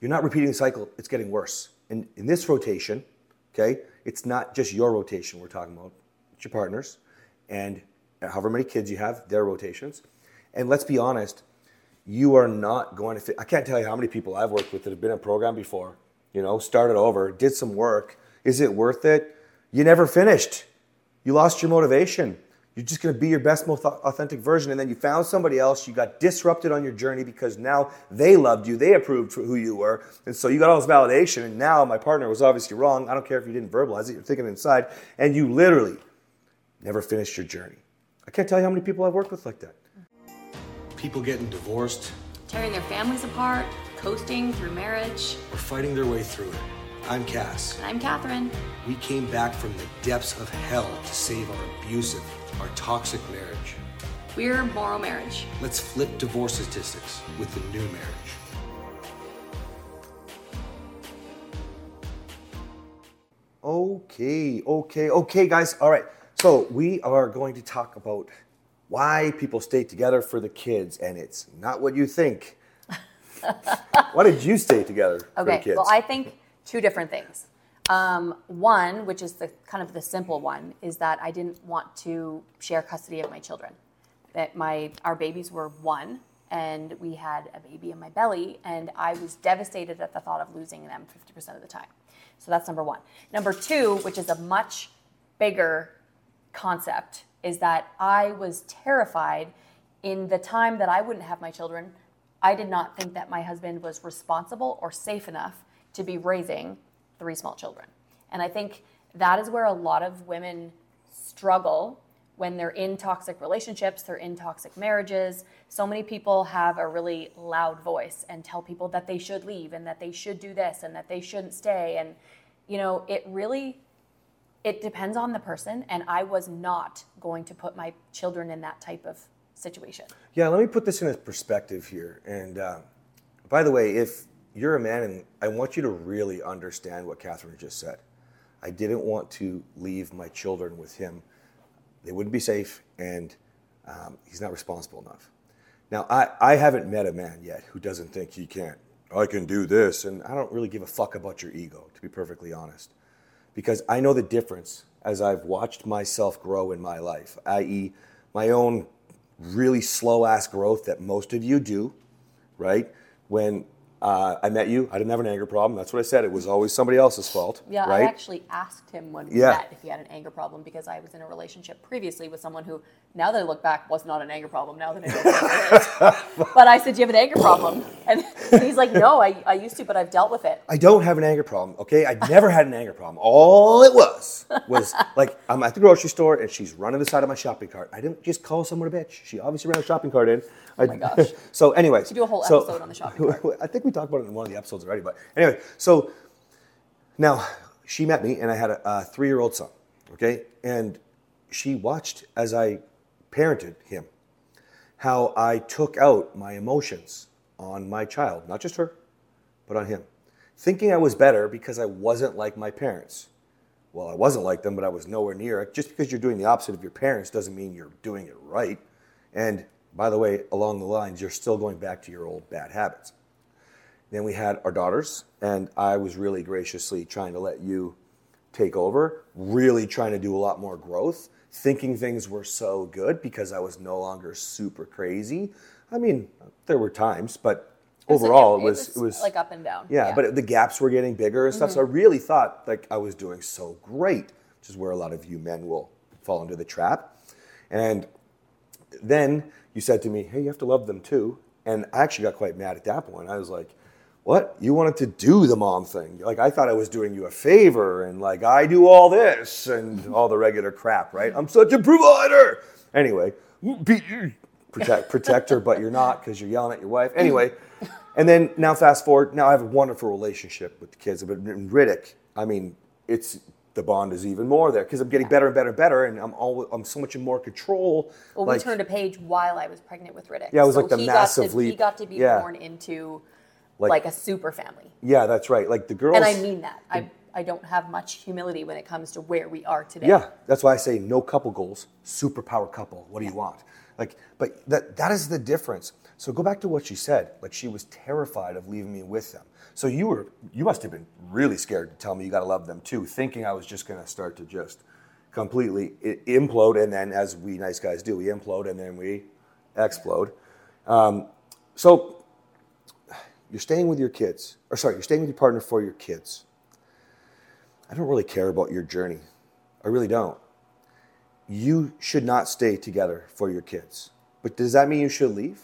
you're not repeating the cycle, it's getting worse. And in this rotation, okay, it's not just your rotation we're talking about, it's your partners and however many kids you have, their rotations. And let's be honest, you are not going to fit. I can't tell you how many people I've worked with that have been in a program before, you know, started over, did some work. Is it worth it? You never finished. You lost your motivation. You're just going to be your best, most authentic version. And then you found somebody else. You got disrupted on your journey because now they loved you. They approved for who you were. And so you got all this validation. And now my partner was obviously wrong. I don't care if you didn't verbalize it, you're thinking inside. And you literally never finished your journey. I can't tell you how many people I've worked with like that. People getting divorced, tearing their families apart, coasting through marriage, or fighting their way through it. I'm Cass. And I'm Kathryn. We came back from the depths of hell to save our abusive, our toxic marriage. We're Morrow Marriage. Let's flip divorce statistics with the new marriage. Okay, okay, okay, guys. All right. So we are going to talk about why people stay together for the kids, and it's not what you think. why did you stay together okay, for the kids? Well, I think two different things. Um, one, which is the kind of the simple one, is that I didn't want to share custody of my children. That my our babies were one, and we had a baby in my belly, and I was devastated at the thought of losing them 50% of the time. So that's number one. Number two, which is a much bigger concept, is that I was terrified in the time that I wouldn't have my children. I did not think that my husband was responsible or safe enough to be raising three small children. And I think that is where a lot of women struggle when they're in toxic relationships, they're in toxic marriages. So many people have a really loud voice and tell people that they should leave and that they should do this and that they shouldn't stay. And, you know, it really it depends on the person and i was not going to put my children in that type of situation yeah let me put this in a perspective here and uh, by the way if you're a man, and I want you to really understand what Kathryn just said. I didn't want to leave my children with him. They wouldn't be safe, and um, he's not responsible enough. Now, I, I haven't met a man yet who doesn't think he can't. I can do this, and I don't really give a fuck about your ego, to be perfectly honest. Because I know the difference as I've watched myself grow in my life, i.e., my own really slow ass growth that most of you do, right? When uh, I met you. I didn't have an anger problem. That's what I said. It was always somebody else's fault. Yeah, right? I actually asked him when we yeah. met if he had an anger problem because I was in a relationship previously with someone who, now that I look back, was not an anger problem. Now that I know But I said, "Do you have an anger problem?" And he's like, "No, I, I used to, but I've dealt with it." I don't have an anger problem. Okay, I never had an anger problem. All it was was like I'm at the grocery store and she's running the side of my shopping cart. I didn't just call someone a bitch. She obviously ran a shopping cart in. Oh my gosh. so, anyways. To do a whole so, episode on the shopping cart. I think we talked about it in one of the episodes already, but anyway, so now she met me and I had a, a three year old son, okay? And she watched as I parented him, how I took out my emotions on my child, not just her, but on him, thinking I was better because I wasn't like my parents. Well, I wasn't like them, but I was nowhere near it. Just because you're doing the opposite of your parents doesn't mean you're doing it right. And by the way, along the lines, you're still going back to your old bad habits. Then we had our daughters, and I was really graciously trying to let you take over, really trying to do a lot more growth, thinking things were so good because I was no longer super crazy. I mean, there were times, but overall it was, it was, it was like up and down. Yeah, yeah, but the gaps were getting bigger and stuff. Mm-hmm. So I really thought like I was doing so great, which is where a lot of you men will fall into the trap. And then you said to me, hey, you have to love them too. And I actually got quite mad at that point. I was like, what? You wanted to do the mom thing. Like, I thought I was doing you a favor and like, I do all this and all the regular crap, right? I'm such a provider. Anyway, protect, protect her, but you're not because you're yelling at your wife. Anyway, and then now fast forward, now I have a wonderful relationship with the kids. But in Riddick, I mean, it's the bond is even more there because I'm getting better and better and better, and I'm all I'm so much in more control. Well, like, we turned a page while I was pregnant with Riddick. Yeah, it was so like the massive leap. He got to be yeah. born into like, like, a super family. Yeah, that's right. Like the girls, and I mean that. The, I I don't have much humility when it comes to where we are today. Yeah, that's why I say no couple goals, superpower couple. What do you want? Like, but that that is the difference. So go back to what she said. Like she was terrified of leaving me with them. So you were you must have been really scared to tell me you got to love them too, thinking I was just going to start to just completely implode, and then as we nice guys do, we implode and then we explode. Um, so you're staying with your kids, or sorry, you're staying with your partner for your kids. I don't really care about your journey. I really don't. You should not stay together for your kids. But does that mean you should leave?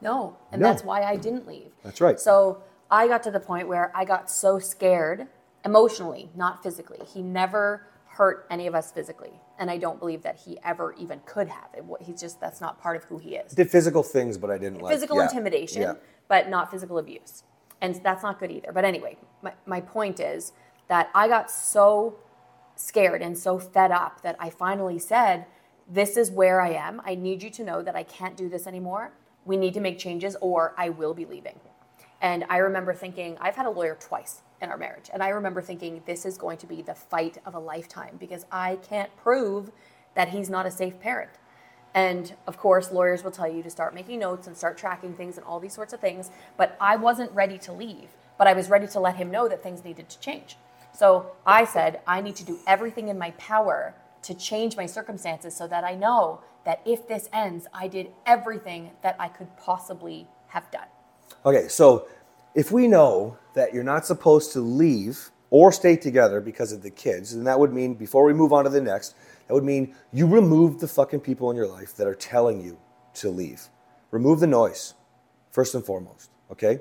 No, and No. that's why I didn't leave. That's right. So I got to the point where I got so scared emotionally, not physically. He never hurt any of us physically, and I don't believe that he ever even could have. It, he's just that's not part of who he is. Did physical things, but I didn't like Physical yeah, intimidation, Yeah. but not physical abuse, and that's not good either. But anyway, my, my point is that I got so scared and so fed up that I finally said, This is where I am. I need you to know that I can't do this anymore. We need to make changes or I will be leaving. And I remember thinking, I've had a lawyer twice in our marriage. And I remember thinking, this is going to be the fight of a lifetime because I can't prove that he's not a safe parent. And of course, lawyers will tell you to start making notes and start tracking things and all these sorts of things. But I wasn't ready to leave, but I was ready to let him know that things needed to change. So I said, I need to do everything in my power to change my circumstances so that I know that if this ends, I did everything that I could possibly have done. Okay, so if we know that you're not supposed to leave or stay together because of the kids, then that would mean, before we move on to the next, that would mean you remove the fucking people in your life that are telling you to leave. Remove the noise, first and foremost, okay?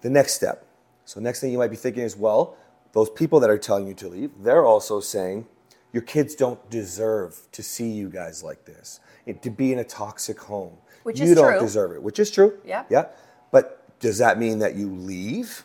The next step. So, next thing you might be thinking is, well, those people that are telling you to leave, they're also saying your kids don't deserve to see you guys like this, and to be in a toxic home. Which you is don't true. deserve it, which is true. Yeah. Yeah. But does that mean that you leave?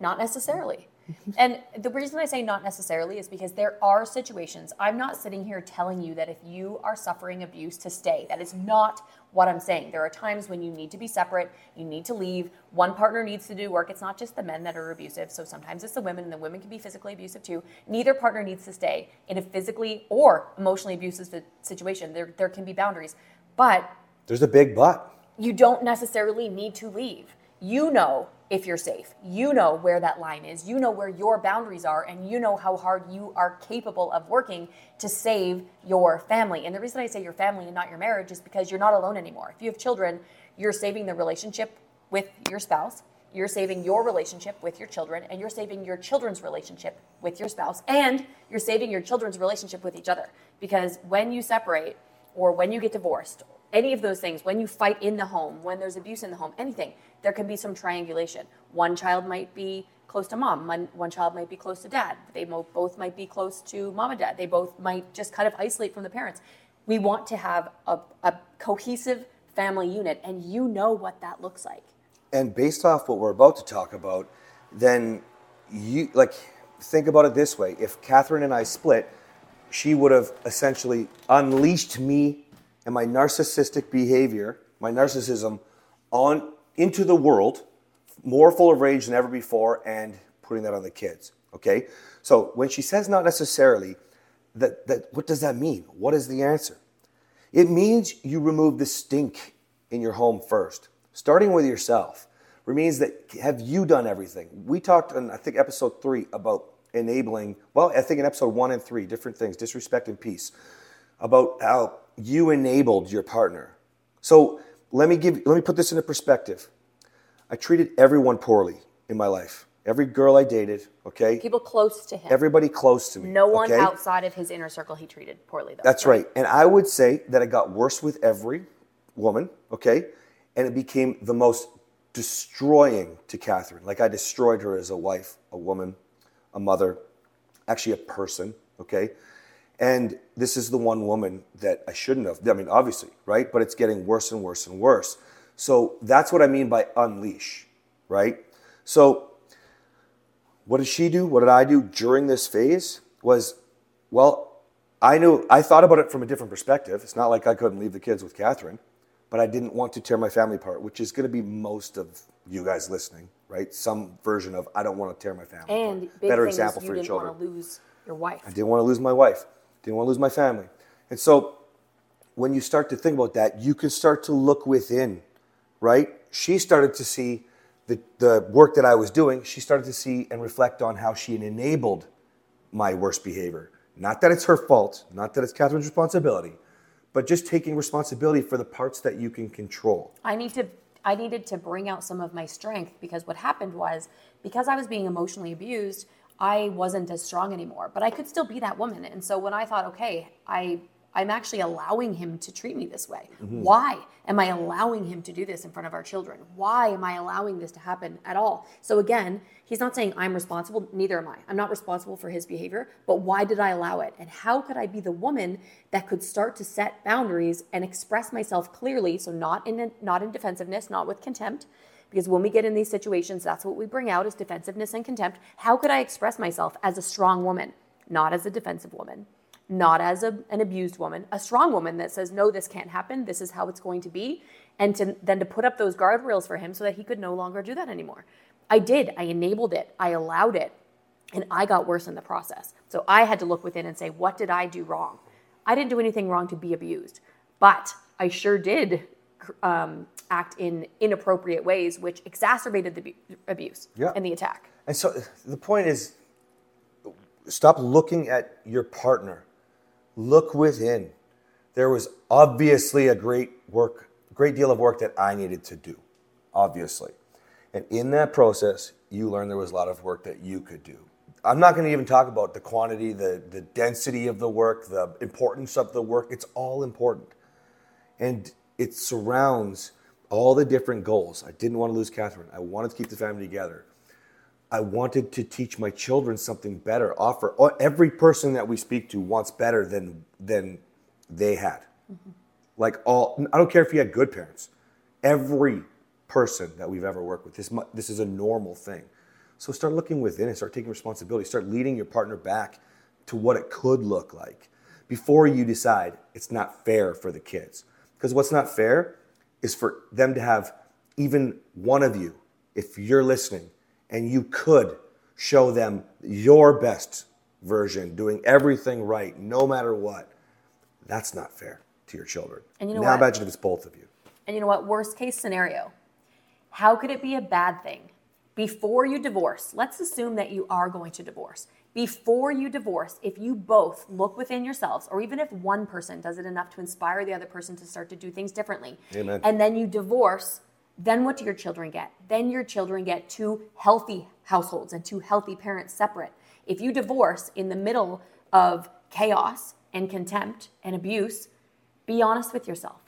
Not necessarily. And the reason I say not necessarily is because there are situations. I'm not sitting here telling you that if you are suffering abuse to stay. That is not what I'm saying. There are times when you need to be separate, you need to leave. One partner needs to do work. It's not just the men that are abusive. So sometimes it's the women, and the women can be physically abusive too. Neither partner needs to stay in a physically or emotionally abusive situation. There, there can be boundaries. But There's a big but. You don't necessarily need to leave. You know if you're safe. You know where that line is. You know where your boundaries are, and you know how hard you are capable of working to save your family. And the reason I say your family and not your marriage is because you're not alone anymore. If you have children, you're saving the relationship with your spouse. You're saving your relationship with your children, and you're saving your children's relationship with your spouse, and you're saving your children's relationship with each other. Because when you separate, or when you get divorced, any of those things, when you fight in the home, when there's abuse in the home, anything, there can be some triangulation. One child might be close to mom, one, one child might be close to dad. They mo- both might be close to mom and dad. They both might just kind of isolate from the parents. We want to have a, a cohesive family unit, and you know what that looks like. And based off what we're about to talk about, then you like think about it this way: if Kathryn and I split, she would have essentially unleashed me and my narcissistic behavior, my narcissism, on into the world, more full of rage than ever before, and putting that on the kids. Okay, so when she says not necessarily, that that what does that mean? What is the answer? It means you remove the stink in your home first, starting with yourself. It means that have you done everything? We talked in I think episode three about enabling. Well, I think in episode one and three, different things, disrespect and peace, about how you enabled your partner. So let me give. Let me put this into perspective. I treated everyone poorly in my life. Every girl I dated, okay, People close to him. everybody close to me. no one okay? outside of his inner circle he treated poorly, though. That's right. And I would say that it got worse with every woman, okay? And it became the most destroying to Kathryn. Like I destroyed her as a wife, a woman, a mother, actually a person, okay? And this is the one woman that I shouldn't have. I mean, obviously, right? But it's getting worse and worse and worse. So that's what I mean by unleash, right? So what did she do? What did I do during this phase? Was, well, I knew, I thought about it from a different perspective. It's not like I couldn't leave the kids with Kathryn, but I didn't want to tear my family apart, which is going to be most of you guys listening, right? Some version of I don't want to tear my family and apart. Better example for your didn't children. want to lose your wife. I didn't want to lose my wife. Didn't want to lose my family. And so when you start to think about that, you can start to look within, right? She started to see the, the work that I was doing. She started to see and reflect on how she enabled my worst behavior. Not that it's her fault, not that it's Kathryn's responsibility, but just taking responsibility for the parts that you can control. I need to I needed to bring out some of my strength because what happened was because I was being emotionally abused, I wasn't as strong anymore, but I could still be that woman. And so when I thought, okay, I I'm actually allowing him to treat me this way. Mm-hmm. Why am I allowing him to do this in front of our children? Why am I allowing this to happen at all? So again, he's not saying I'm responsible, neither am I. I'm not responsible for his behavior, but why did I allow it? And how could I be the woman that could start to set boundaries and express myself clearly, so not in not in defensiveness, not with contempt, because when we get in these situations, that's what we bring out is defensiveness and contempt. How could I express myself as a strong woman, not as a defensive woman? not as a, an abused woman, a strong woman that says, no, this can't happen. This is how it's going to be. And to, then to put up those guardrails for him so that he could no longer do that anymore. I did. I enabled it. I allowed it. And I got worse in the process. So I had to look within and say, what did I do wrong? I didn't do anything wrong to be abused, but I sure did um, act in inappropriate ways, which exacerbated the abuse yeah. and the attack. And so the point is stop looking at your partner look within. There was obviously a great work, great deal of work that I needed to do, obviously. And in that process, you learned there was a lot of work that you could do. I'm not going to even talk about the quantity, the, the density of the work, the importance of the work. It's all important. And it surrounds all the different goals. I didn't want to lose Kathryn. I wanted to keep the family together. I wanted to teach my children something better. Offer every person that we speak to wants better than than they had. Mm-hmm. Like all, I don't care if you had good parents. Every person that we've ever worked with, this this is a normal thing. So start looking within and start taking responsibility. Start leading your partner back to what it could look like before you decide it's not fair for the kids. Because what's not fair is for them to have even one of you, if you're listening, and you could show them your best version, doing everything right, no matter what, that's not fair to your children. And you know now what? imagine if it's both of you. And you know what? Worst case scenario. How could it be a bad thing? Before you divorce, let's assume that you are going to divorce. Before you divorce, if you both look within yourselves, or even if one person does it enough to inspire the other person to start to do things differently, Amen. and then you divorce, then what do your children get? Then your children get two healthy households and two healthy parents separate. If you divorce in the middle of chaos and contempt and abuse, be honest with yourself.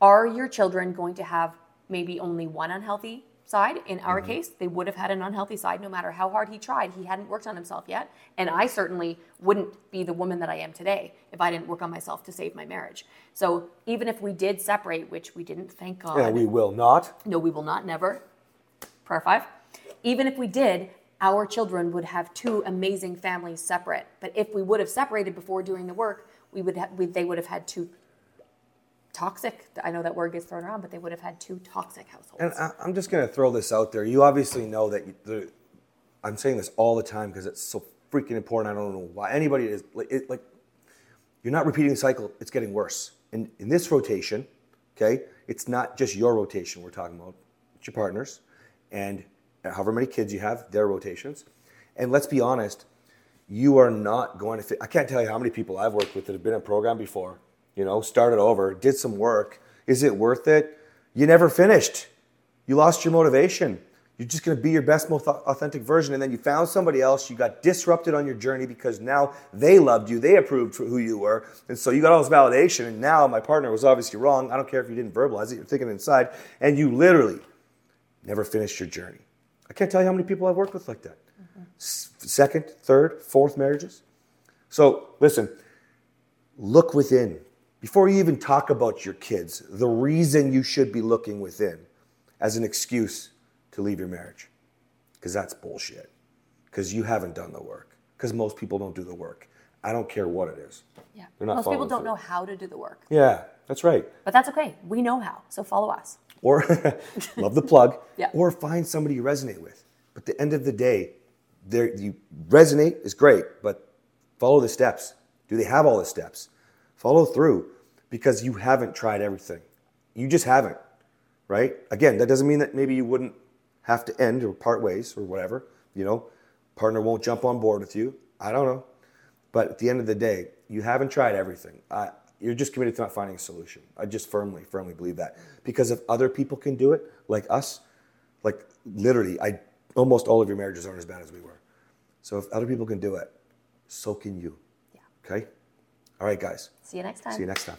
Are your children going to have maybe only one unhealthy side. In our mm-hmm. case, they would have had an unhealthy side no matter how hard he tried. He hadn't worked on himself yet. And I certainly wouldn't be the woman that I am today if I didn't work on myself to save my marriage. So even if we did separate, which we didn't, thank God. Yeah, we will not. No, we will not, never. Prayer five. Even if we did, our children would have two amazing families separate. But if we would have separated before doing the work, we would have, we, they would have had two toxic. I know that word gets thrown around, but they would have had two toxic households. And I, am just going to throw this out there. You obviously know that you, the, I'm saying this all the time because it's so freaking important. I don't know why anybody is like, it, like you're not repeating the cycle. It's getting worse. And in this rotation, okay, it's not just your rotation we're talking about. It's your partners, and however many kids you have, their rotations. And let's be honest, you are not going to fit. I can't tell you how many people I've worked with that have been in a program before you know, started over, did some work. Is it worth it? You never finished. You lost your motivation. You're just going to be your best, most authentic version. And then you found somebody else. You got disrupted on your journey because now they loved you. They approved for who you were. And so you got all this validation. And now my partner was obviously wrong. I don't care if you didn't verbalize it, you're thinking inside. And you literally never finished your journey. I can't tell you how many people I've worked with like that. Mm-hmm. Second, third, fourth marriages. So listen, look within before you even talk about your kids, the reason you should be looking within as an excuse to leave your marriage. Because that's bullshit. Because you haven't done the work. Because most people don't do the work. I don't care what it is. Yeah. most people don't through. know how to do the work. Yeah, that's right. But that's okay. We know how. So follow us. Or love the plug. yeah. Or find somebody you resonate with. But at the end of the day, there you resonate is great, but follow the steps. Do they have all the steps? Follow through because you haven't tried everything. You just haven't, right? Again, that doesn't mean that maybe you wouldn't have to end or part ways or whatever. You know, partner won't jump on board with you. I don't know. But at the end of the day, you haven't tried everything. Uh, you're just committed to not finding a solution. I just firmly, firmly believe that. Because if other people can do it, like us, like literally, I almost all of your marriages aren't as bad as we were. So if other people can do it, so can you. Yeah. Okay? All right, guys. See you next time. See you next time.